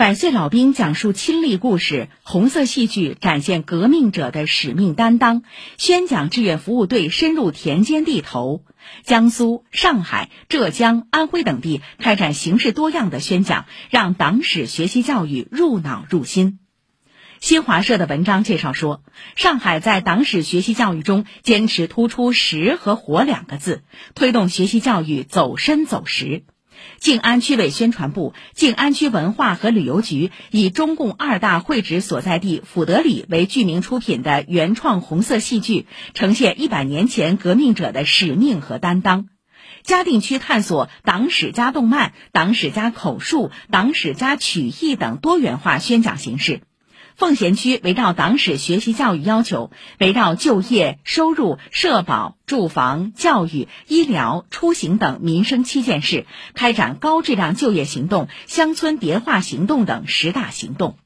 百岁老兵讲述亲历故事，红色戏剧展现革命者的使命担当。宣讲志愿服务队深入田间地头，江苏、上海、浙江、安徽等地开展形式多样的宣讲，让党史学习教育入脑入心。新华社的文章介绍说，上海在党史学习教育中坚持突出“实”和“活”两个字，推动学习教育走深走实。静安区委宣传部、静安区文化和旅游局以中共二大会址所在地福德里为剧名出品的原创红色戏剧，呈现一百年前革命者的使命和担当。嘉定区探索党史加动漫、党史加口述、党史加曲艺等多元化宣讲形式。奉贤区围绕党史学习教育要求，围绕就业、收入、社保、住房、教育、医疗、出行等民生七件事，开展高质量就业行动、乡村叠化行动等十大行动。